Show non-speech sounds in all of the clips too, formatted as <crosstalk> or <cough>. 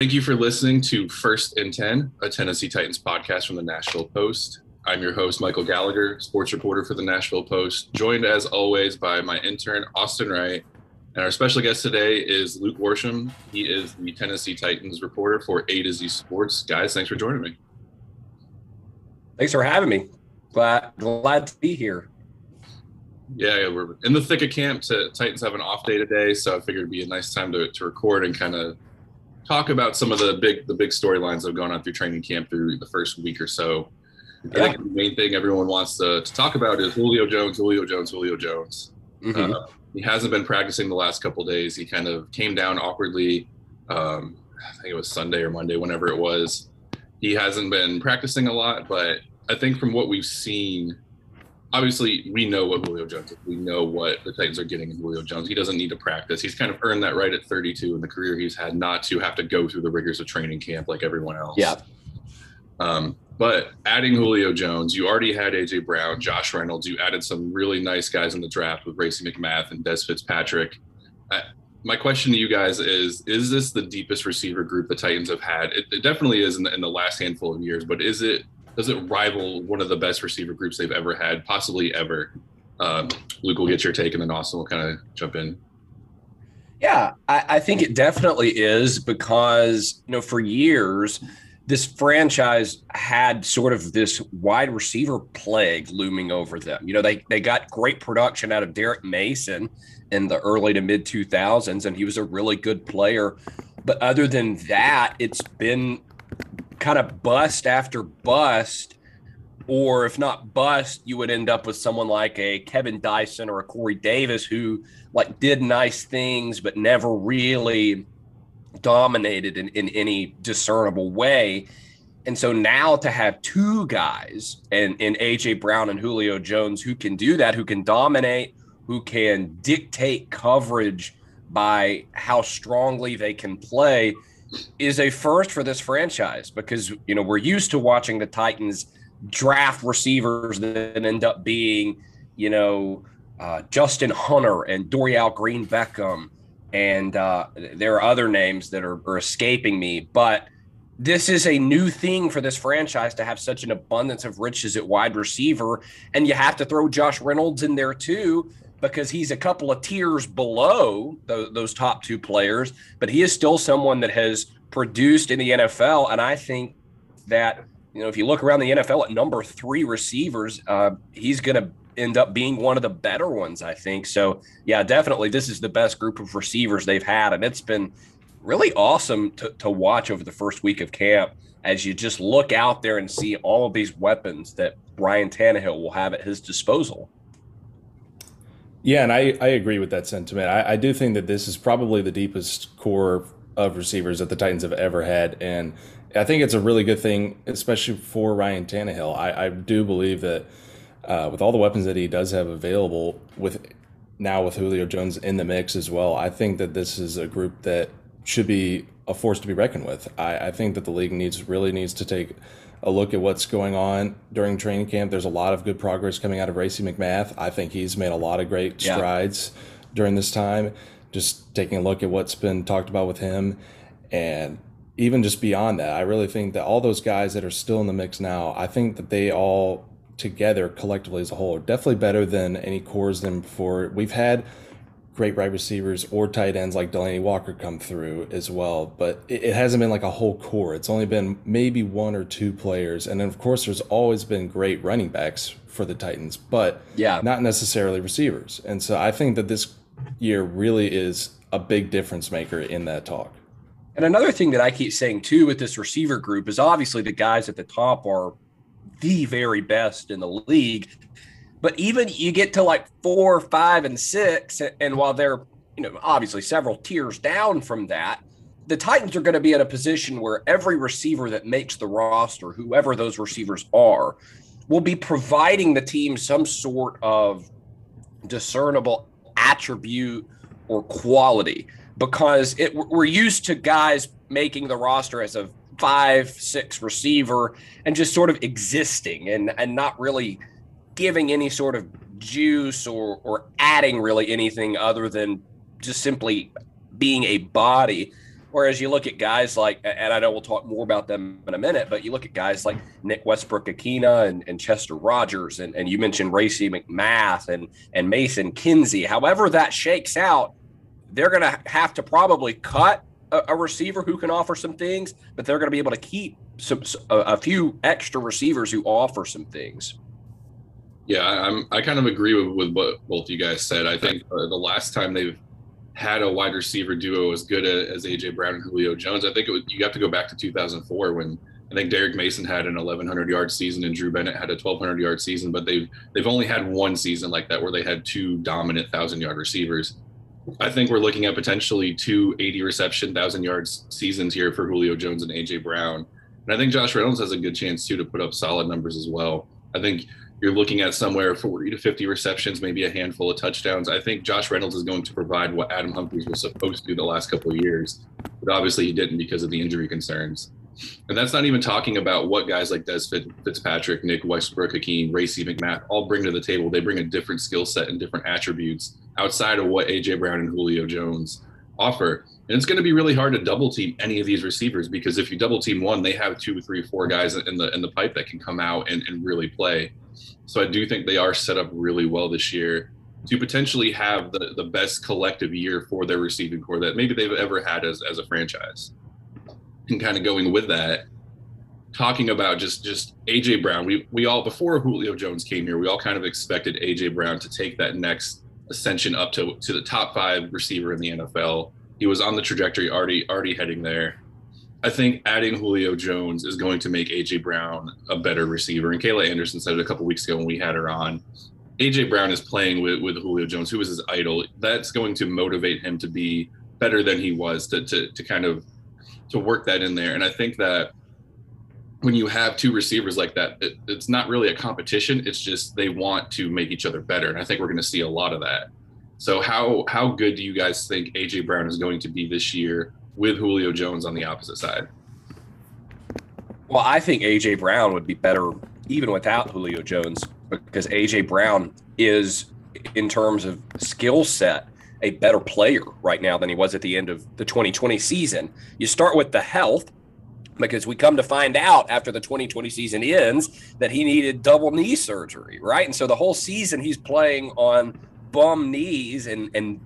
Thank you for listening to First and Tenn, a Tennessee Titans podcast from the Nashville Post. I'm your host, Michael Gallagher, sports reporter for the Nashville Post, joined as always by my intern, Austin Wright. And our special guest today is Luke Worsham. He is the Tennessee Titans reporter for A to Z Sports. Guys, thanks for joining me. Thanks for having me. Glad, glad to be here. Yeah, yeah we're in the thick of camp. To, Titans have an off day today, so I figured it'd be a nice time to, to record and kind of talk about some of the big the big storylines that have gone on through training camp through the first week or so. Yeah. I think the main thing everyone wants to, to, talk about is Julio Jones, Julio Jones, Julio Jones. Mm-hmm. Uh, he hasn't been practicing the last couple days. He kind of came down awkwardly. Um, I think it was Sunday or Monday, whenever it was. He hasn't been practicing a lot, but I think from what we've seen, obviously we know what Julio Jones is. We know what the Titans are getting in Julio Jones. He doesn't need to practice. He's kind of earned that right at 32 in the career he's had not to have to go through the rigors of training camp like everyone else. Yeah. Um, but adding Julio Jones, you already had AJ Brown, Josh Reynolds. You added some really nice guys in the draft with Racey McMath and Dez Fitzpatrick. I, my question to you guys is: Is this the deepest receiver group the Titans have had? It, it definitely is in the, in the last handful of years, but is it does it rival one of the best receiver groups they've ever had, possibly ever? Um, Luke will get your take, and then Austin will kind of jump in. Yeah, I, I, think it definitely is because you know for years this franchise had sort of this wide receiver plague looming over them. You know, they they got great production out of Derrick Mason in the early to mid 2000s, and he was a really good player. But other than that, it's been kind of bust after bust, or if not bust, you would end up with someone like a Kevin Dyson or a Corey Davis who like did nice things but never really dominated in, in any discernible way. And so now to have two guys and in AJ Brown and Julio Jones who can do that, who can dominate, who can dictate coverage by how strongly they can play is a first for this franchise because you know we're used to watching the Titans draft receivers that end up being you know uh, Justin Hunter and Dorial Green Beckham and uh, there are other names that are, are escaping me but this is a new thing for this franchise to have such an abundance of riches at wide receiver and you have to throw Josh Reynolds in there too because he's a couple of tiers below those, those top two players, but he is still someone that has produced in the NFL. And I think that, you know, if you look around the NFL at number three receivers, uh, he's going to end up being one of the better ones, I think. So, yeah, definitely this is the best group of receivers they've had. And it's been really awesome to, to watch over the first week of camp as you just look out there and see all of these weapons that Brian Tannehill will have at his disposal. Yeah, and I, I agree with that sentiment. I, I do think that this is probably the deepest core of receivers that the Titans have ever had. And I think it's a really good thing, especially for Ryan Tannehill. I, I do believe that uh, with all the weapons that he does have available, with now with Julio Jones in the mix as well, I think that this is a group that should be a force to be reckoned with. I, I think that the league needs really needs to take a look at what's going on during training camp. There's a lot of good progress coming out of Racey McMath. I think he's made a lot of great strides yeah. during this time. Just taking a look at what's been talked about with him and even just beyond that, I really think that all those guys that are still in the mix now, I think that they all together collectively as a whole are definitely better than any cores than before. We've had great wide receivers or tight ends like Delanie Walker come through as well. But it, it, hasn't been like a whole core. It's only been maybe one or two players. And then, of course, there's always been great running backs for the Titans, but yeah, not necessarily receivers. And so I think that this year really is a big difference maker in that talk. And another thing that I keep saying too with this receiver group is obviously the guys at the top are the very best in the league. But even you get to like four, five, and six, and while they're you know obviously several tiers down from that, the Titans are going to be in a position where every receiver that makes the roster, whoever those receivers are, will be providing the team some sort of discernible attribute or quality. Because it, we're used to guys making the roster as a five, six receiver and just sort of existing and, and not really giving any sort of juice or or adding really anything other than just simply being a body. Whereas you look at guys like, and I know we'll talk more about them in a minute, but you look at guys like Nick Westbrook-Ikhine and, and Chester Rogers, and, and you mentioned Racey McMath and, and Mason Kinsey. However, that shakes out, they're going to have to probably cut a, a, receiver who can offer some things, but they're going to be able to keep some, a, a few extra receivers who offer some things. Yeah, I'm. I kind of agree with, with what both you guys said. I think uh, the last time they've had a wide receiver duo as good as AJ Brown and Julio Jones, I think it was, you have to go back to 2004 when I think Derrick Mason had an 1100 yard season and Drew Bennett had a 1200 yard season, but they've they've only had one season like that where they had two dominant thousand yard receivers. I think we're looking at potentially two 80 reception, thousand yards seasons here for Julio Jones and AJ Brown. And I think Josh Reynolds has a good chance too to put up solid numbers as well. I think you're looking at somewhere 40 to 50 receptions, maybe a handful of touchdowns. I think Josh Reynolds is going to provide what Adam Humphries was supposed to do the last couple of years, but obviously he didn't because of the injury concerns. And that's not even talking about what guys like Dez Fitzpatrick, Nick Westbrook-Ikhine, Racey McMath all bring to the table. They bring a different skill set and different attributes outside of what AJ Brown and Julio Jones offer. And it's going to be really hard to double team any of these receivers because if you double team one, they have two, three, four guys in the in the pipe that can come out and, and really play. So I do think they are set up really well this year to potentially have the, the best collective year for their receiving core that maybe they've ever had as, as a franchise. And kind of going with that, talking about just just AJ Brown, we we all before Julio Jones came here, we all kind of expected AJ Brown to take that next ascension up to to the top five receiver in the NFL. He was on the trajectory already already heading there. I think adding Julio Jones is going to make AJ Brown a better receiver. And Kayla Anderson said it a couple weeks ago when we had her on. AJ Brown is playing with, with Julio Jones, who was his idol. That's going to motivate him to be better than he was to, to, to kind of to work that in there. And I think that when you have two receivers like that, it, it's not really a competition. It's just they want to make each other better. And I think we're going to see a lot of that. So how how good do you guys think AJ Brown is going to be this year with Julio Jones on the opposite side? Well, I think AJ Brown would be better even without Julio Jones because AJ Brown is in terms of skill set a better player right now than he was at the end of the 2020 season. You start with the health because we come to find out after the 2020 season ends that he needed double knee surgery, right? And so the whole season he's playing on bum knees and and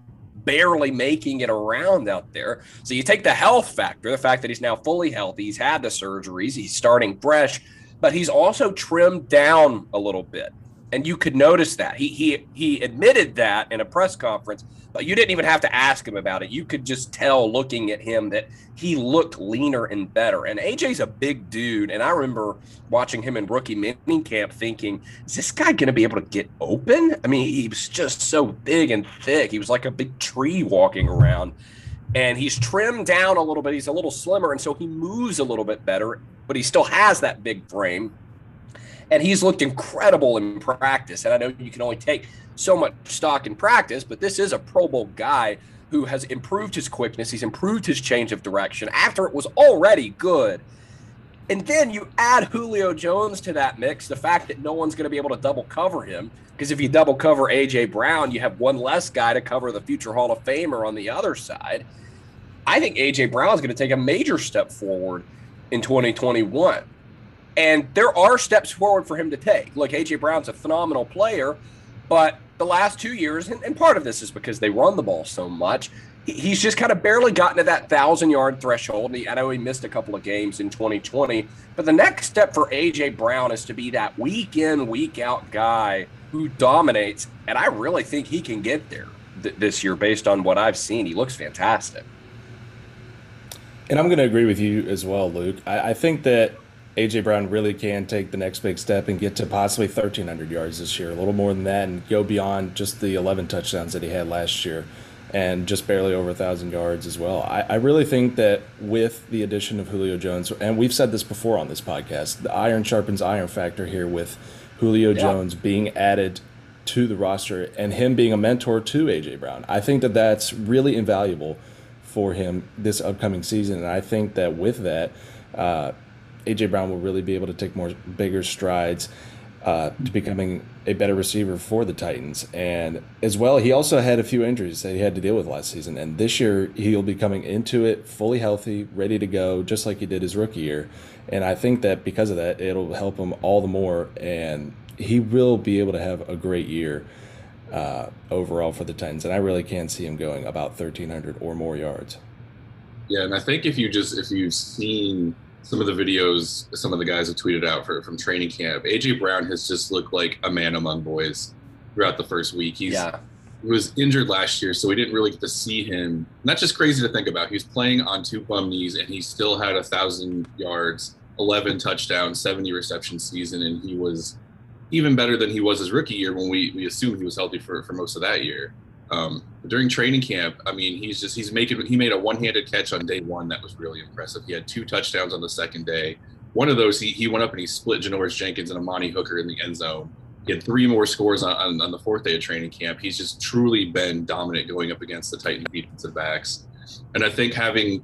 barely making it around out there. So you take the health factor, the fact that he's now fully healthy, he's had the surgeries, he's starting fresh, but he's also trimmed down a little bit and you could notice that. He he he admitted that in a press conference but you didn't even have to ask him about it. You could just tell looking at him that he looked leaner and better. And aj's a big dude and i remember watching him in rookie mini camp thinking is this guy going to be able to get open? I mean he was just so big and thick. He was like a big tree walking around. And he's trimmed down a little bit. He's a little slimmer and so he moves a little bit better but he still has that big frame and he's looked incredible in practice. And I know you can only take so much stock in practice, but this is a Pro Bowl guy who has improved his quickness. He's improved his change of direction after it was already good. And then you add Julio Jones to that mix, the fact that no one's going to be able to double cover him. Because if you double cover A.J. Brown, you have one less guy to cover the future Hall of Famer on the other side. I think A.J. Brown is going to take a major step forward in 2021. And there are steps forward for him to take. Look, AJ Brown's a phenomenal player, but the last two years, and, and part of this is because they run the ball so much, he, he's just kind of barely gotten to that thousand yard threshold. He, I know he missed a couple of games in 2020, but the next step for AJ Brown is to be that week in, week out guy who dominates. And I really think he can get there th- this year based on what I've seen. He looks fantastic. And I'm going to agree with you as well, Luke. I, I think that AJ Brown really can take the next big step and get to possibly 1,300 yards this year, a little more than that, and go beyond just the 11 touchdowns that he had last year and just barely over 1,000 yards as well. I, I really think that with the addition of Julio Jones, and we've said this before on this podcast, the iron sharpens iron factor here with Julio yeah. Jones being added to the roster and him being a mentor to AJ Brown. I think that that's really invaluable for him this upcoming season. And I think that with that, uh, AJ Brown will really be able to take more bigger strides. uh, to becoming a better receiver for the Titans. And as well, he also had a few injuries that he had to deal with last season. And this year, he'll be coming into it fully healthy, ready to go, just like he did his rookie year. And I think that because of that, it'll help him all the more. And he will be able to have a great year uh, overall for the Titans. And I really can see him going about 1,300 or more yards. Yeah, and I think if you just if you've seen some of the videos some of the guys have tweeted out for, from training camp, AJ Brown has just looked like a man among boys throughout the first week. He's yeah. he was injured last year, so we didn't really get to see him. And that's just crazy to think about. He was playing on two bum knees, and he still had a thousand yards, eleven touchdowns, seventy reception season, and he was even better than he was his rookie year when we we assumed he was healthy for for most of that year. Um, during training camp, I mean, he's just he's making he made a one-handed catch on day one that was really impressive. He had two touchdowns on the second day. One of those he, he went up and he split Janoris Jenkins and Amani Hooker in the end zone. He had three more scores on, on, on the fourth day of training camp. He's just truly been dominant going up against the Titan defensive backs. And I think having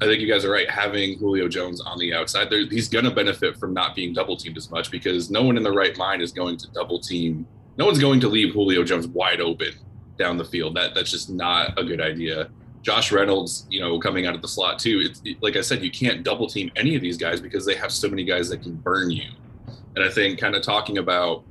I think you guys are right. Having Julio Jones on the outside, he's going to benefit from not being double teamed as much because no one in the right mind is going to double team. No one's going to leave Julio Jones wide open down the field. That that's just not a good idea. Josh Reynolds, you know, coming out of the slot too. It's like I said, you can't double team any of these guys because they have so many guys that can burn you. And I think kind of talking about,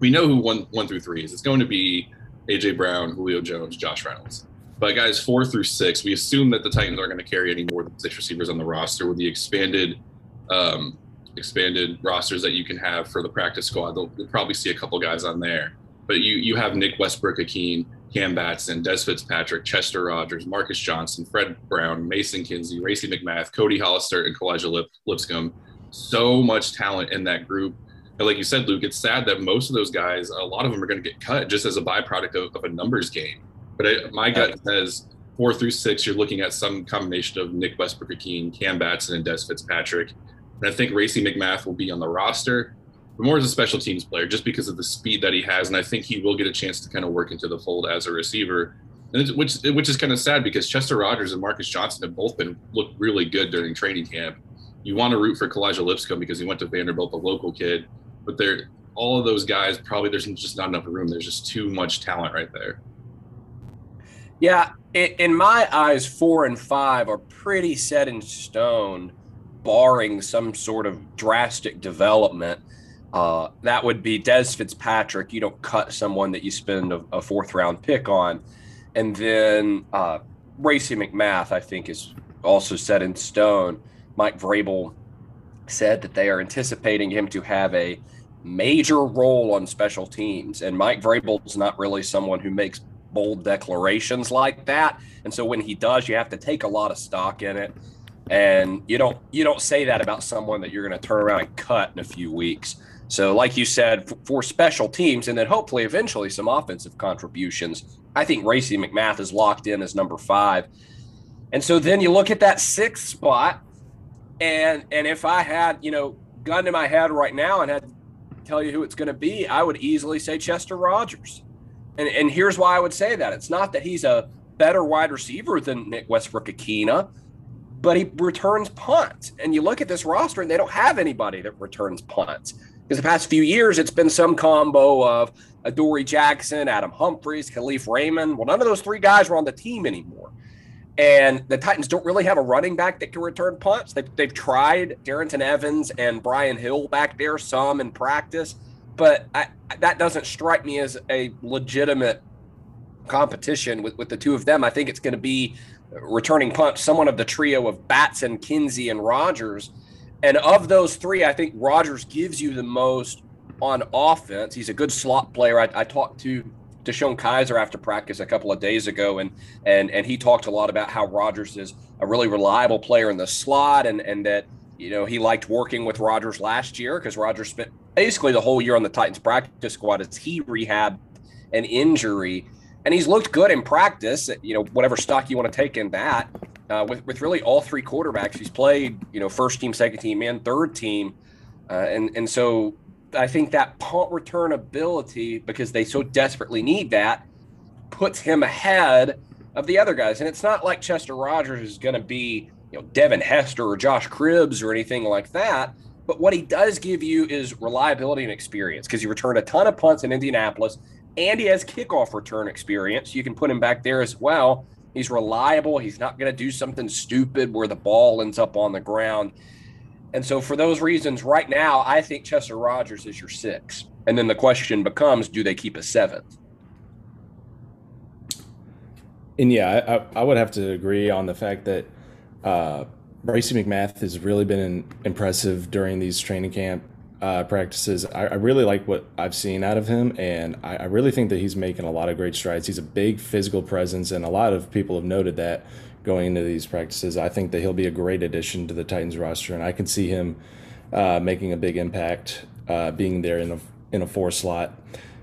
we know who one one through three is. It's going to be AJ Brown, Julio Jones, Josh Reynolds. But guys, four through six, we assume that the Titans aren't going to carry any more than six receivers on the roster with the expanded um, expanded rosters that you can have for the practice squad. They'll, they'll probably see a couple guys on there. But you you have Nick Westbrook-Ikhine, Cam Batson, Dez Fitzpatrick, Chester Rogers, Marcus Johnson, Fred Brown, Mason Kinsey, Racey McMath, Cody Hollister, and Kalijah Lip- Lipscomb. So much talent in that group. And like you said, Luke, it's sad that most of those guys, a lot of them are going to get cut just as a byproduct of, of a numbers game. But I, my gut says four through six, you're looking at some combination of Nick Westbrook-Ikhine, Cam Batson, and Dez Fitzpatrick. And I think Racey McMath will be on the roster more as a special teams player, just because of the speed that he has, and I think he will get a chance to kind of work into the fold as a receiver, and which which is kind of sad because Chester Rogers and Marcus Johnson have both been looked really good during training camp. You want to root for Kalijah Lipscomb because he went to Vanderbilt, the local kid, but they're all of those guys probably there's just not enough room. There's just too much talent right there. Yeah, in my eyes, four and five are pretty set in stone, barring some sort of drastic development. Uh, that would be Dez Fitzpatrick. You don't cut someone that you spend a, a fourth round pick on. And then uh, Racey McMath, I think, is also set in stone. Mike Vrabel said that they are anticipating him to have a major role on special teams. And Mike Vrabel is not really someone who makes bold declarations like that. And so when he does, you have to take a lot of stock in it. And you don't you don't say that about someone that you're going to turn around and cut in a few weeks. So, like you said, for special teams and then hopefully eventually some offensive contributions, I think Racey McMath is locked in as number five. And so then you look at that sixth spot, and and if I had you know gun to my head right now and had to tell you who it's going to be, I would easily say Chester Rogers. And and here's why I would say that it's not that he's a better wide receiver than Nick Westbrook-Ikhine, but he returns punts. And you look at this roster, and they don't have anybody that returns punts. Because the past few years, it's been some combo of Adoree Jackson, Adam Humphries, Kalif Raymond. Well, none of those three guys are on the team anymore. And the Titans don't really have a running back that can return punts. They've, they've tried Darrynton Evans and Brian Hill back there some in practice, but I, that doesn't strike me as a legitimate competition with, with the two of them. I think it's going to be returning punts, someone of the trio of Batson, Kinsey, and Rogers – and of those three, I think Rogers gives you the most on offense. He's a good slot player. I, I talked to DeShone Kizer after practice a couple of days ago, and and and he talked a lot about how Rogers is a really reliable player in the slot, and and that you know he liked working with Rogers last year because Rogers spent basically the whole year on the Titans practice squad as he rehabbed an injury, and he's looked good in practice. You know, whatever stock you want to take in that uh, with with really all three quarterbacks. He's played, you know, first team, second team, and third team, uh, and and so I think that punt return ability, because they so desperately need that, puts him ahead of the other guys. And it's not like Chester Rogers is going to be, you know, Devin Hester or Josh Cribbs or anything like that. But what he does give you is reliability and experience because he returned a ton of punts in Indianapolis and he has kickoff return experience. You can put him back there as well. He's reliable. He's not going to do something stupid where the ball ends up on the ground. And so, for those reasons, right now, I think Chester Rogers is your six. And then the question becomes do they keep a seventh? And yeah, I, I would have to agree on the fact that uh, Racey McMath has really been impressive during these training camp uh, practices. I, I, really like what I've seen out of him, and I, I, really think that he's making a lot of great strides. He's a big physical presence, and a lot of people have noted that going into these practices. I think that he'll be a great addition to the Titans roster, and I can see him uh, making a big impact, uh, being there in a in a four slot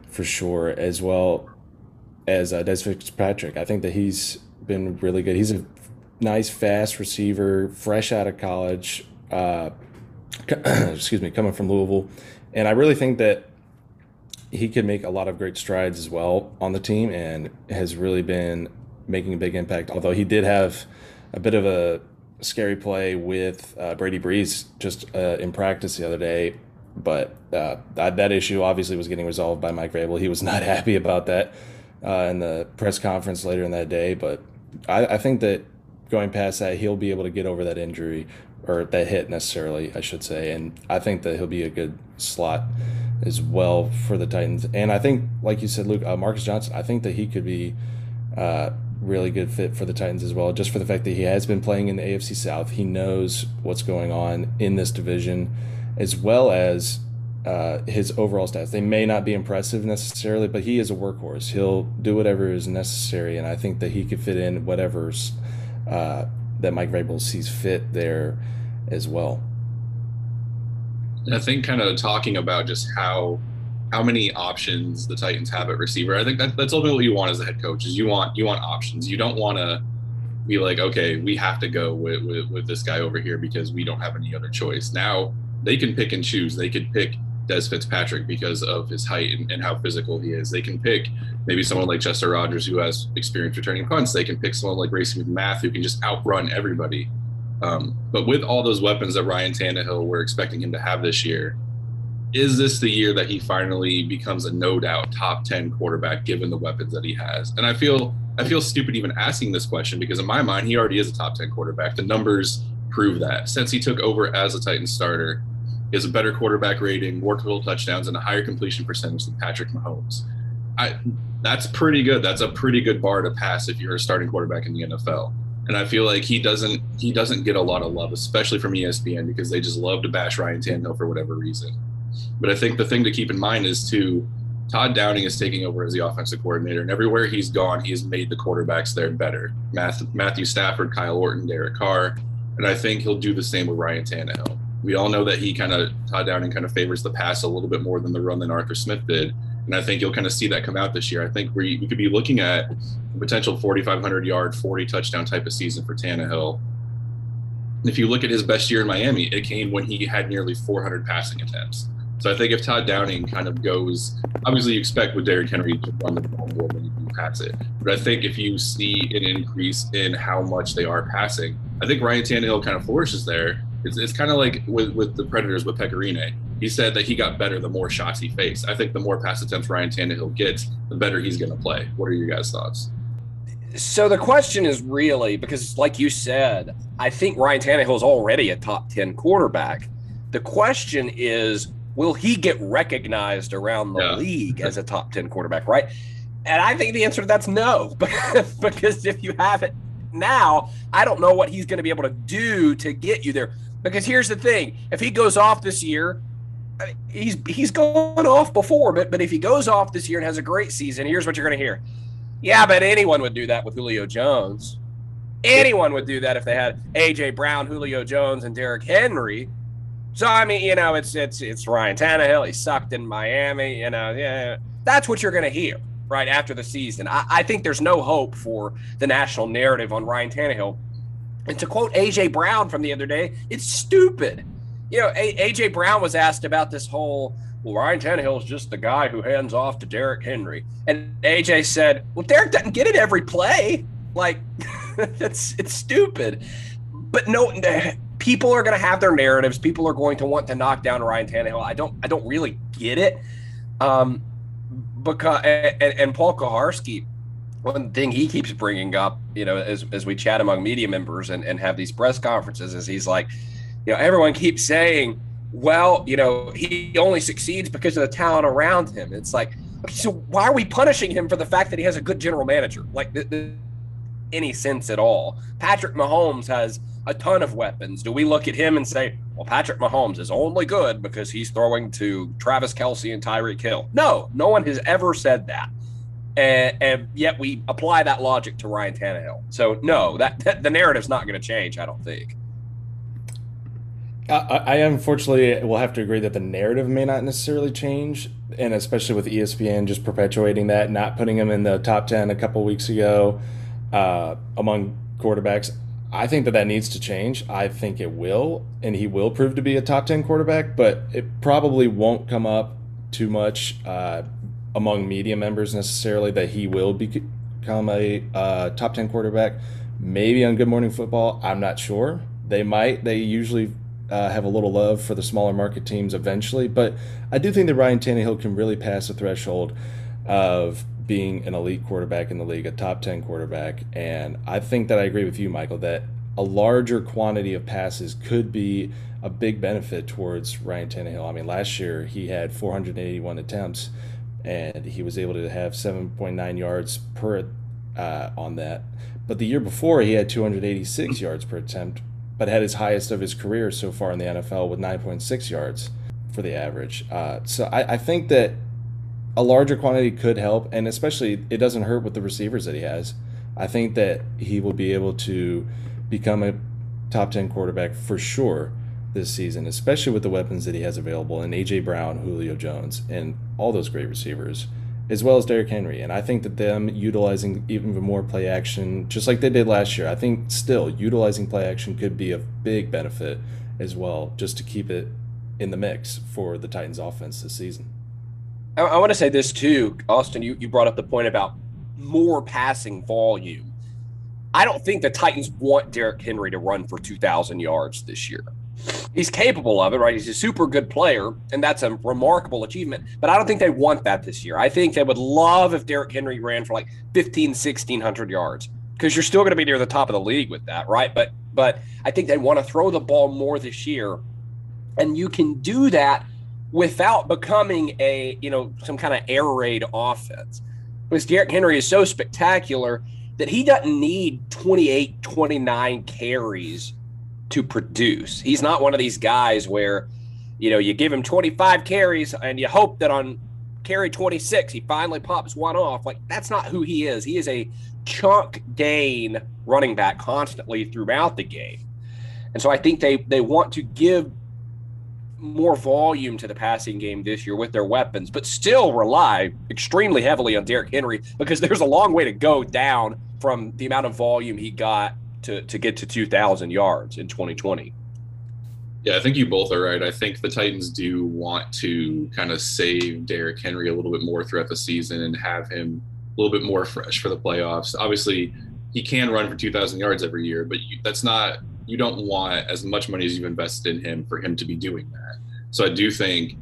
for sure, as well as uh, Dez Fitzpatrick. I think that he's been really good. He's a nice, fast receiver, fresh out of college. Uh, <clears throat> excuse me, coming from Louisville, and I really think that he could make a lot of great strides as well on the team, and has really been making a big impact. Although he did have a bit of a scary play with uh, Brady Breeze just uh, in practice the other day, but uh, that, that, issue obviously was getting resolved by Mike Vrabel. He was <laughs> not happy about that uh, in the press conference later in that day, but I, I think that going past that, he'll be able to get over that injury or that hit necessarily, I should say. And I think that he'll be a good slot as well for the Titans. And I think, like you said, Luke, uh, Marcus Johnson, I think that he could be uh, really good fit for the Titans as well, just for the fact that he has been playing in the AFC South. He knows what's going on in this division, as well as uh, his overall stats. They may not be impressive necessarily, but he is a workhorse. He'll do whatever is necessary, and I think that he could fit in whatever's uh, that Mike Vrabel sees fit there as well. I think kind of talking about just how how many options the Titans have at receiver. I think that that's ultimately what you want as a head coach is you want you want options. You don't want to be like, okay, we have to go with, with, with this guy over here because we don't have any other choice. Now they can pick and choose. They could pick Dez Fitzpatrick because of his height and, and, how physical he is. They can pick maybe someone like Chester Rogers who has experience returning punts. They can pick someone like Racey McMath who can just outrun everybody. Um, but with all those weapons that Ryan Tannehill we're expecting him to have this year, is this the year that he finally becomes a no doubt top 10 quarterback given the weapons that he has? And I feel I feel stupid even asking this question because in my mind he already is a top 10 quarterback. The numbers prove that. Since he took over as a Titans starter, he has a better quarterback rating, more total touchdowns, and a higher completion percentage than Patrick Mahomes. I, that's pretty good. That's a pretty good bar to pass if you're a starting quarterback in the NFL. And I feel like he doesn't he doesn't get a lot of love, especially from ESPN, because they just love to bash Ryan Tannehill for whatever reason. But I think the thing to keep in mind is to Todd Downing is taking over as the offensive coordinator, and everywhere he's gone, he has made the quarterbacks there better. Matthew Stafford, Kyle Orton, Derek Carr, and I think he'll do the same with Ryan Tannehill we all know that he kind of Todd Downing kind of favors the pass a little bit more than the run than Arthur Smith did, and I think you'll kind of see that come out this year. I think we, we could be looking at a potential 4,500 yard, 40 touchdown type of season for Tannehill. If you look at his best year in Miami, it came when he had nearly 400 passing attempts. So I think if Todd Downing kind of goes, obviously you expect with Derrick Henry to run the ball more than you pass it. But I think if you see an increase in how much they are passing, I think Ryan Tannehill kind of flourishes there it's, it's kind of like with, with the Predators with Pekka Rinne. He said that he got better the more shots he faced. I think the more pass attempts Ryan Tannehill gets, the better he's going to play. What are your guys' thoughts? So the question is really because, like you said, I think Ryan Tannehill is already a top 10 quarterback. The question is, will he get recognized around the yeah. league as a top 10 quarterback, right? And I think the answer to that's no, <laughs> because if you have it now, I don't know what he's going to be able to do to get you there. Because here's the thing: if he goes off this year, he's he's gone off before, but but if he goes off this year and has a great season, here's what you're going to hear: Yeah, but anyone would do that with Julio Jones. Anyone would do that if they had AJ Brown, Julio Jones, and Derrick Henry. So I mean, you know, it's it's it's Ryan Tannehill. He sucked in Miami. You know, yeah, that's what you're going to hear right after the season. I, I think there's no hope for the national narrative on Ryan Tannehill and to quote AJ Brown from the other day, it's stupid. You know, AJ Brown was asked about this whole, well, Ryan Tannehill is just the guy who hands off to Derrick Henry. And AJ said, well, Derrick doesn't get it every play. Like, <laughs> it's, it's stupid. But no, people are going to have their narratives. People are going to want to knock down Ryan Tannehill. I don't I don't really get it. Um, because and, and Paul Kuharsky, one thing he keeps bringing up, you know, as, as we chat among media members and, and have these press conferences, is he's like, you know, everyone keeps saying, well, you know, he only succeeds because of the talent around him. It's like, so why are we punishing him for the fact that he has a good general manager? Like, th- th- any sense at all? Patrick Mahomes has a ton of weapons. Do we look at him and say, well, Patrick Mahomes is only good because he's throwing to Travis Kelce and Tyreek Hill? No, no one has ever said that. And, and, yet we apply that logic to Ryan Tannehill. So no, that, that the narrative's not going to change. I don't think. I, I, unfortunately will have to agree that the narrative may not necessarily change, and especially with ESPN just perpetuating that, not putting him in the top ten a couple weeks ago uh, among quarterbacks. I think that that needs to change. I think it will, and he will prove to be a top ten quarterback, but it probably won't come up too much. Uh, among media members necessarily that he will become a uh, top 10 quarterback. Maybe on Good Morning Football, I'm not sure. They might. They usually uh, have a little love for the smaller market teams eventually, but I do think that Ryan Tannehill can really pass the threshold of being an elite quarterback in the league, a top 10 quarterback. And I think that I agree with you, Michael, that a larger quantity of passes could be a big benefit towards Ryan Tannehill. I mean, last year he had 481 attempts and he was able to have 7.9 yards per uh, on that. But the year before, he had 286 yards per attempt, but had his highest of his career so far in the NFL with 9.6 yards for the average. Uh, so I, I think that a larger quantity could help, and especially it doesn't hurt with the receivers that he has. I think that he will be able to become a top 10 quarterback for sure this season, especially with the weapons that he has available and AJ Brown, Julio Jones, and all those great receivers, as well as Derrick Henry. And I think that them utilizing even more play action, just like they did last year, I think still utilizing play action could be a big benefit as well, just to keep it in the mix for the Titans offense this season. I, I want to say this too, Austin. You, you brought up the point about more passing volume. I don't think the Titans want Derrick Henry to run for 2,000 yards this year he's capable of it, right? He's a super good player, and that's a remarkable achievement. But I don't think they want that this year. I think they would love if Derrick Henry ran for like 15, 1600 yards because you're still going to be near the top of the league with that, right? But but I think they want to throw the ball more this year, and you can do that without becoming a you know some kind of air raid offense because Derrick Henry is so spectacular that he doesn't need 28, 29 carries to produce. He's not one of these guys where, you know, you give him 25 carries and you hope that on carry 26 he finally pops one off. Like that's not who he is. He is a chunk gain running back constantly throughout the game. And so I think they they want to give more volume to the passing game this year with their weapons, but still rely extremely heavily on Derrick Henry because there's a long way to go down from the amount of volume he got to, to get to 2,000 yards in 2020. Yeah, I think you both are right. I think the Titans do want to kind of save Derrick Henry a little bit more throughout the season and have him a little bit more fresh for the playoffs. Obviously, he can run for 2,000 yards every year, but you, that's not, you don't want as much money as you've invested in him for him to be doing that. So I do think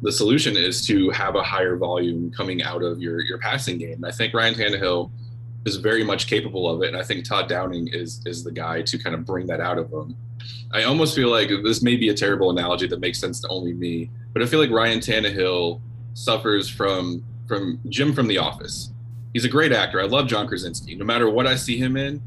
the solution is to have a higher volume coming out of your, your passing game. And I think Ryan Tannehill is very much capable of it, and I think Todd Downing is is the guy to kind of bring that out of him. I almost feel like this may be a terrible analogy that makes sense to only me, but I feel like Ryan Tannehill suffers from from Jim from The Office. He's a great actor. I love John Krasinski. No matter what I see him in,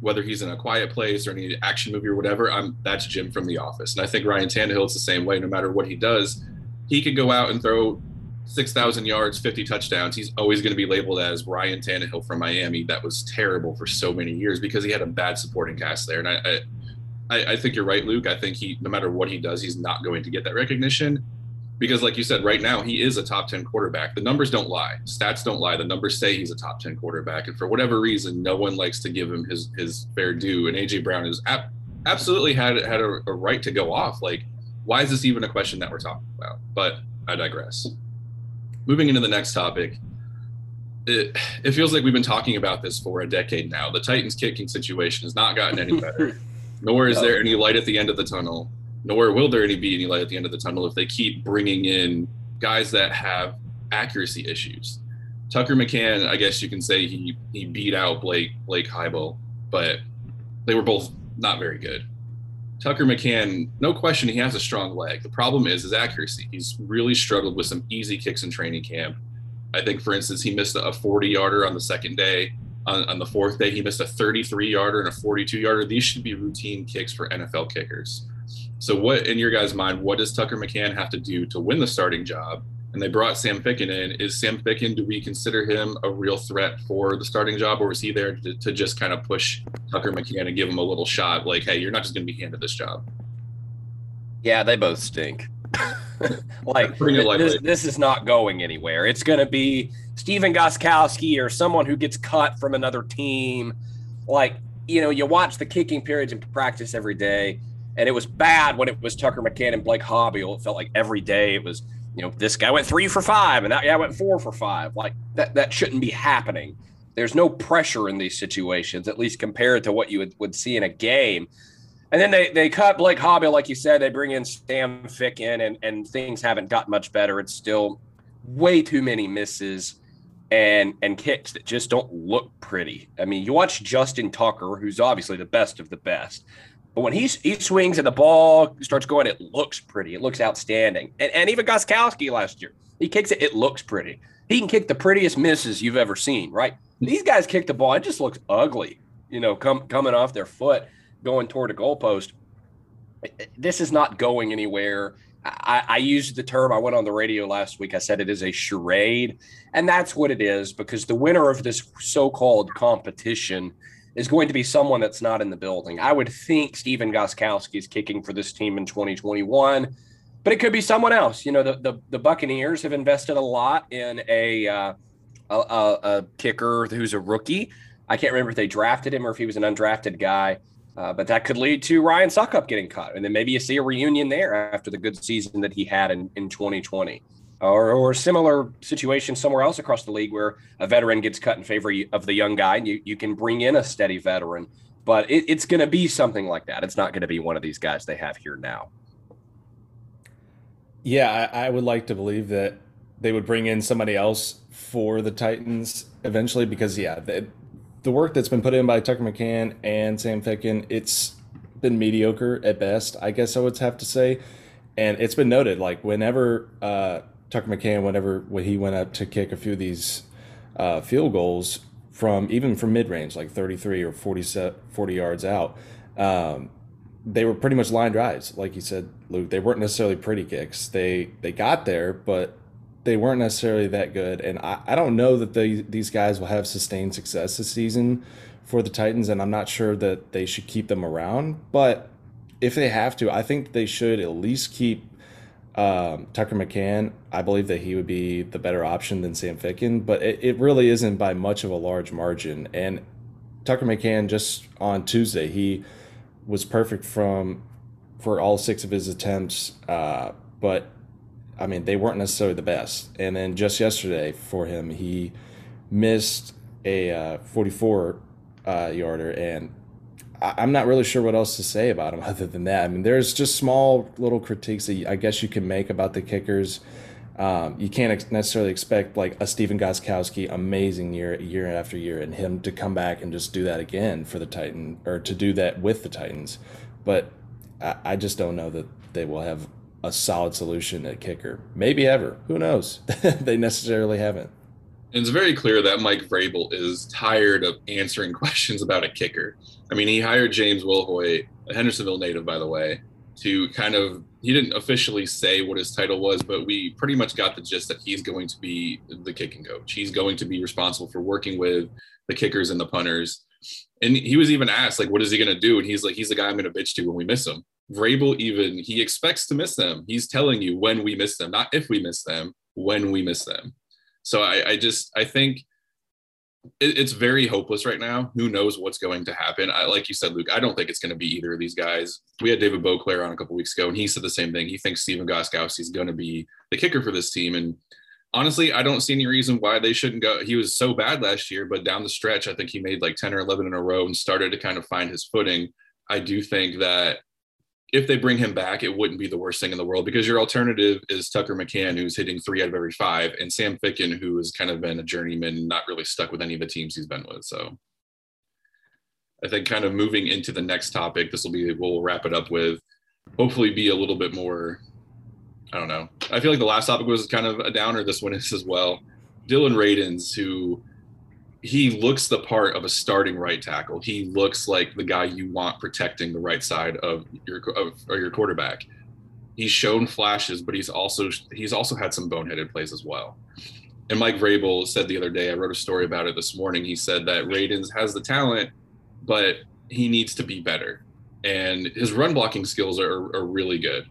whether he's in a quiet place or any action movie or whatever, I'm that's Jim from The Office. And I think Ryan Tannehill is the same way. No matter what he does, he could go out and throw 6,000 yards, 50 touchdowns, he's always going to be labeled as Ryan Tannehill from Miami. That was terrible for so many years because he had a bad supporting cast there. And I, I, I think you're right, Luke. I think he, no matter what he does, he's not going to get that recognition because, like you said, right now he is a top 10 quarterback. The numbers don't lie, stats don't lie. The numbers say he's a top 10 quarterback, and for whatever reason, no one likes to give him his his fair due. And AJ Brown has ab- absolutely had had a, a right to go off. Like, why is this even a question that we're talking about? But I digress moving into the next topic, it, it feels like we've been talking about this for a decade now. The Titans kicking situation has not gotten any better. <laughs> Nor is there any light at the end of the tunnel. Nor will there any be any light at the end of the tunnel if they keep bringing in guys that have accuracy issues. Tucker McCann, I guess you can say he he beat out Blake Blake Haubeil, but they were both not very good. Tucker McCann, no question, he has a strong leg. The problem is his accuracy. He's really struggled with some easy kicks in training camp. I think, for instance, he missed a 40 yarder on the second day. On, on the fourth day, he missed a 33 yarder and a 42 yarder. These should be routine kicks for NFL kickers. So, what in your guys' mind, what does Tucker McCann have to do to win the starting job? And they brought Sam Ficken in. Is Sam Ficken, do we consider him a real threat for the starting job, or is he there to, to just kind of push Tucker McCann and give him a little shot? Like, hey, you're not just going to be handed this job. Yeah, they both stink. <laughs> like this, this, is not going anywhere. It's going to be Stephen Gostkowski or someone who gets cut from another team. Like you know, you watch the kicking periods in practice every day, and it was bad when it was Tucker McCann and Blake Haubeil. It felt like every day it was you know this guy went three for five and that guy went four for five. Like that that shouldn't be happening. There's no pressure in these situations, at least compared to what you would, would see in a game. And then they, they cut Blake Haubeil, like you said. They bring in Sam Ficken, and, and things haven't got much better. It's still way too many misses and and kicks that just don't look pretty. I mean, you watch Justin Tucker, who's obviously the best of the best, but when he's, he swings and the ball starts going, it looks pretty. It looks outstanding. And, and even Gostkowski last year, he kicks it, it looks pretty. He can kick the prettiest misses you've ever seen, right? These guys kick the ball, it just looks ugly, you know, come, coming off their foot going toward a goalpost. This is not going anywhere. I, I, used the term, I went on the radio last week. I said it is a charade. And that's what it is because the winner of this so called competition is going to be someone that's not in the building. I would think Stephen Gostkowski is kicking for this team in 2021, but it could be someone else. You know, the, the, the Buccaneers have invested a lot in a, uh, a, a, a kicker who's a rookie. I can't remember if they drafted him or if he was an undrafted guy. Uh, but that could lead to Ryan Succop getting cut. And then maybe you see a reunion there after the good season that he had in, in 2020. Or, or similar situation somewhere else across the league where a veteran gets cut in favor of the young guy and you, you can bring in a steady veteran. But it, it's going to be something like that. It's not going to be one of these guys they have here now. Yeah, I, I would like to believe that they would bring in somebody else for the Titans eventually because, yeah, the work that's been put in by Tucker McCann and Sam Ficken, it's been mediocre at best, I guess I would have to say. And it's been noted, like whenever uh, Tucker McCann, whenever when he went up to kick a few of these uh, field goals from even from mid range, like 33 or 40, 40 yards out, um, they were pretty much line drives, like you said, Luke. They weren't necessarily pretty kicks. They they got there, but they weren't necessarily that good. And I, I don't know that they, these guys will have sustained success this season for the Titans, and I'm not sure that they should keep them around. But if they have to, I think they should at least keep um, Tucker McCann. I believe that he would be the better option than Sam Ficken, but it, it really isn't by much of a large margin. And Tucker McCann just on Tuesday, he was perfect from for all six of his attempts, uh, but I mean, they weren't necessarily the best. And then just yesterday for him, he missed a uh, 44 uh, yarder, and I- am not really sure what else to say about him <laughs> other than that. I mean, there's just small little critiques that I guess you can make about the kickers. Um, you can't ex- necessarily expect like a Stephen Gostkowski amazing year year after year and him to come back and just do that again for the Titan or to do that with the Titans. But I, I just don't know that they will have a solid solution at kicker. Maybe ever. Who knows? <laughs> they necessarily haven't. And it's very clear that Mike Vrabel is tired of answering <laughs> questions about a kicker. I mean, he hired James Wilhoit, a Hendersonville native, by the way, to kind of, he didn't officially say what his title was, but we pretty much got the gist that he's going to be the kicking coach. He's going to be responsible for working with the kickers and the punters. And he was even asked, like, what is he going to do? And he's like, he's the guy I'm going to bitch to when we miss him. Vrabel even he expects to miss them. He's telling you when we miss them, not if we miss them, when we miss them. So I, I just I think it, it's very hopeless right now. Who knows what's going to happen? I, like you said, Luke, I don't think it's going to be either of these guys. We had David Boclair on a couple weeks ago, and he said the same thing. He thinks Stephen Gostkowski is going to be the kicker for this team, and honestly, I don't see any reason why they shouldn't go. He was so bad last year, but down the stretch, I think he made like 10 or 11 in a row and started to kind of find his footing. I do think that if they bring him back, it wouldn't be the worst thing in the world because your alternative is Tucker McCann, who's hitting three out of every five, and Sam Ficken, who has kind of been a journeyman, not really stuck with any of the teams he's been with. So I think kind of moving into the next topic, this will be, we'll wrap it up with hopefully be a little bit more, I don't know. I feel like the last topic was kind of a downer. This one is as well. Dillon Radunz, who he looks the part of a starting right tackle. He looks like the guy you want protecting the right side of your of, or your quarterback. He's shown flashes, but he's also he's also had some boneheaded plays as well. And Mike Vrabel said the other day, I wrote a story about it this morning. He said that Radunz has the talent, but he needs to be better. And his run blocking skills are, are really good.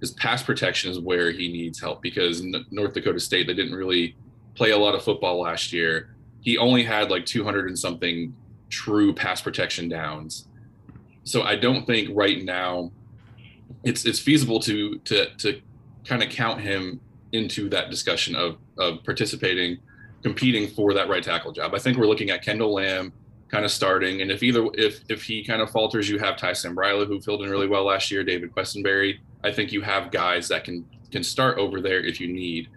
His pass protection is where he needs help because North Dakota State they didn't really play a lot of football last year he only had like 200 and something true pass protection downs. So I don't think right now it's it's feasible to to to kind of count him into that discussion of of participating, competing for that right tackle job. I think we're looking at Kendall Lamm kind of starting, and if either if if he kind of falters, you have Ty Sambrailo who filled in really well last year, David Quessenberry. I think you have guys that can can start over there if you need.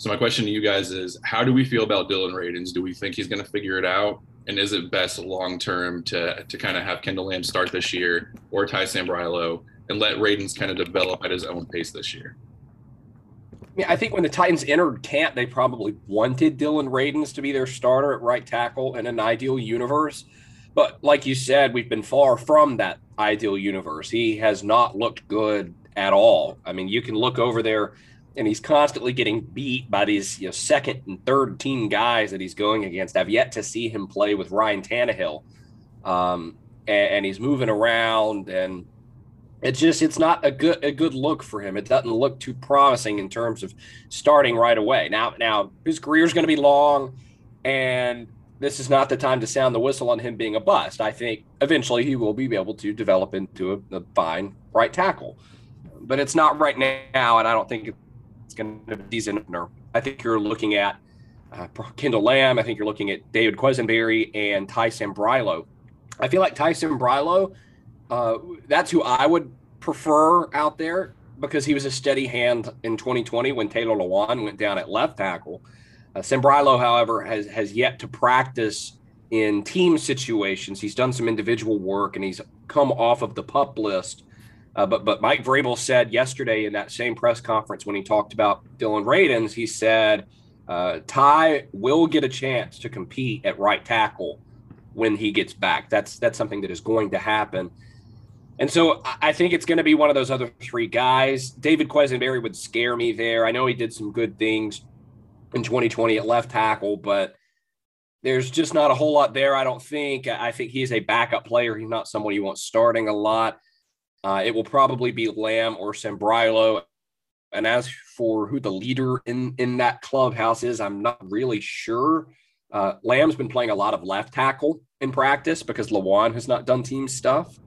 So my question to you guys is, how do we feel about Dillon Radunz? Do we think he's going to figure it out? And is it best long term to to kind of have Kendall Lamm start this year or Ty Sambrailo and let Radunz kind of develop at his own pace this year? Yeah, I think when the Titans entered camp, they probably wanted Dillon Radunz to be their starter at right tackle in an ideal universe. But like you said, we've been far from that ideal universe. He has not looked good at all. I mean, you can look over there and he's constantly getting beat by these you know, second and third team guys that he's going against. I've yet to see him play with Ryan Tannehill, um, and, and, he's moving around, and it's just it's not a good a good look for him. It doesn't look too promising in terms of starting right away. Now, now his career is going to be long, and this is not the time to sound the whistle on him being a bust. I think eventually he will be able to develop into a, a fine right tackle, but it's not right now, and I don't think be season opener. I think you're looking at uh, Kendall Lamm. I think you're looking at David Quessenberry and Ty Sambrailo. I feel like Ty Sambrailo, uh, that's who I would prefer out there because he was a steady hand in 2020 when Taylor Lewan went down at left tackle. Uh, Sambrailo, however, has has yet to practice in team situations. He's done some individual work and he's come off of the pup list uh, but but Mike Vrabel said yesterday in that same press conference when he talked about Dillon Radunz, he said uh, Ty will get a chance to compete at right tackle when he gets back. That's that's something that is going to happen. And so I think it's going to be one of those other three guys. David Quessenberry would scare me there. I know he did some good things in 2020 at left tackle, but there's just not a whole lot there. I don't think. I think he's a backup player. He's not someone you want starting a lot. Uh, it will probably be Lamm or Sambrailo. And as for who the leader in in that clubhouse is, I'm not really sure. Uh, Lamm's been playing a lot of left tackle in practice because Lewan has not done team stuff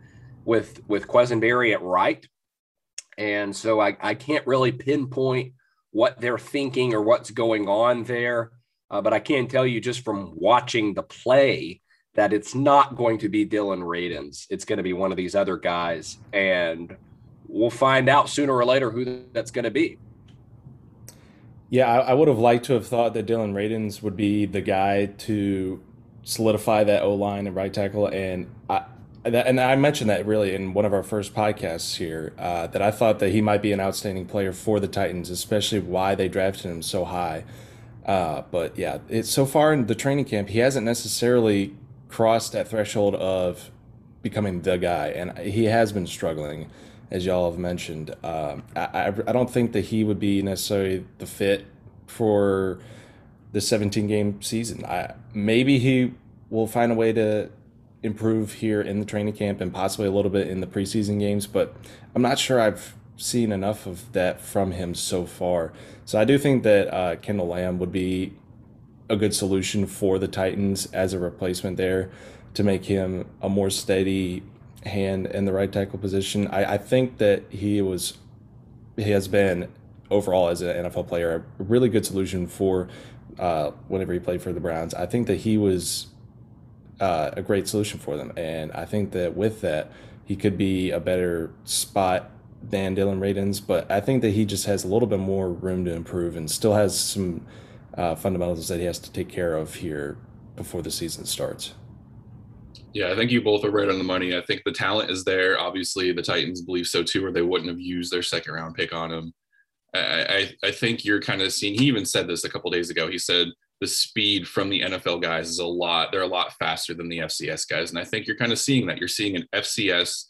with with Quessenberry at right, and so I, I can't really pinpoint what they're thinking or what's going on there. Uh, but I can tell you just from watching the play that it's not going to be Dillon Radunz. It's going to be one of these other guys. And we'll find out sooner or later who that's going to be. Yeah, I, I, would have liked to have thought that Dillon Radunz would be the guy to solidify that O line and right tackle. And I, and I mentioned that really in one of our first podcasts here uh, that I thought that he might be an outstanding player for the Titans, especially why they drafted him so high. Uh, but yeah, it's so far in the training camp, he hasn't necessarily crossed that threshold of becoming the guy, and he has been struggling, as y'all have mentioned. Um, I, I don't think that he would be necessarily the fit for the 17 game season. I, maybe he will find a way to improve here in the training camp and possibly a little bit in the preseason games, but I'm not sure I've seen enough of that from him so far. So I do think that uh, Kendall Lamm would be a good solution for the Titans as a replacement there to make him a more steady hand in the right tackle position. I, I think that he was he has been overall as an NFL player a really good solution for uh, whenever he played for the Browns. I think that he was uh, a great solution for them, and I think that with that, he could be a better spot than Dillon Radunz, but I think that he just has a little bit more room to improve and still has some uh, fundamentals that he has to take care of here before the season starts. Yeah, I think you both are right on the money. I think the talent is there. Obviously, the Titans believe so too, or they wouldn't have used their second round pick on him. I, I, I think you're kind of seeing. He even said this a couple days ago. He said the speed from the NFL guys is a lot. They're a lot faster than the FCS guys, and I think you're kind of seeing that. You're seeing an FCS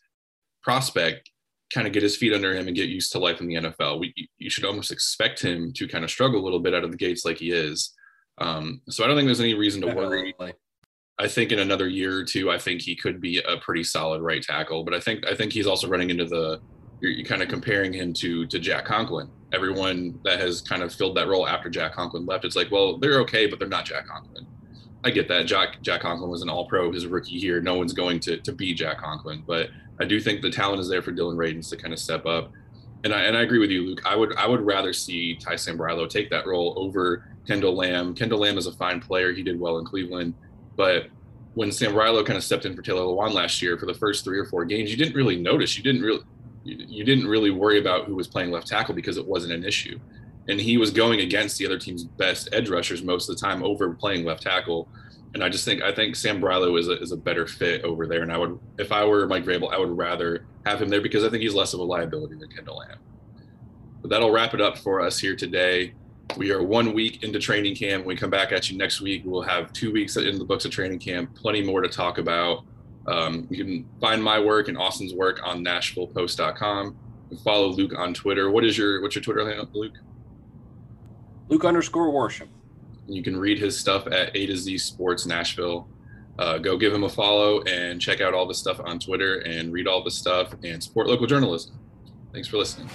prospect kind of get his feet under him and get used to life in the NFL. We, you should almost expect him to kind of struggle a little bit out of the gates like he is. Um, so I don't think there's any reason to worry. I think in another year or two, I think he could be a pretty solid right tackle. But I think I think he's also running into the you're, you're kind of comparing him to to Jack Conklin. Everyone that has kind of filled that role after Jack Conklin left, it's like, well, they're okay, but they're not Jack Conklin. I get that. Jack Jack Conklin was an All Pro his rookie year. No one's going to to be Jack Conklin, but I do think the talent is there for Dillon Radunz to kind of step up. And I and I agree with you, Luke. I would I would rather see Ty Sambrailo take that role over Kendall Lamm. Kendall Lamm is a fine player. He did well in Cleveland, but when Sambrailo kind of stepped in for Taylor Lewan last year for the first three or four games, you didn't really notice. You didn't really you didn't really worry about who was playing left tackle because it wasn't an issue. And he was going against the other team's best edge rushers most of the time over playing left tackle and I just think I think Sam Sambrailo is a, is a better fit over there. And I would, if I were Mike Vrabel, I would rather have him there because I think he's less of a liability than Kendall Lamm. But that'll wrap it up for us here today. We are one week into training camp. When we come back at you next week, we'll have two weeks in the books of training camp. Plenty more to talk about. Um, you can find my work and Austin's work on NashvillePost.com. Follow Luke on Twitter. What is your what's your Twitter handle, Luke? Luke underscore Worsham. You can read his stuff at A to Z Sports Nashville. Uh, go give him a follow and check out all the stuff on Twitter and read all the stuff and support local journalism. Thanks for listening.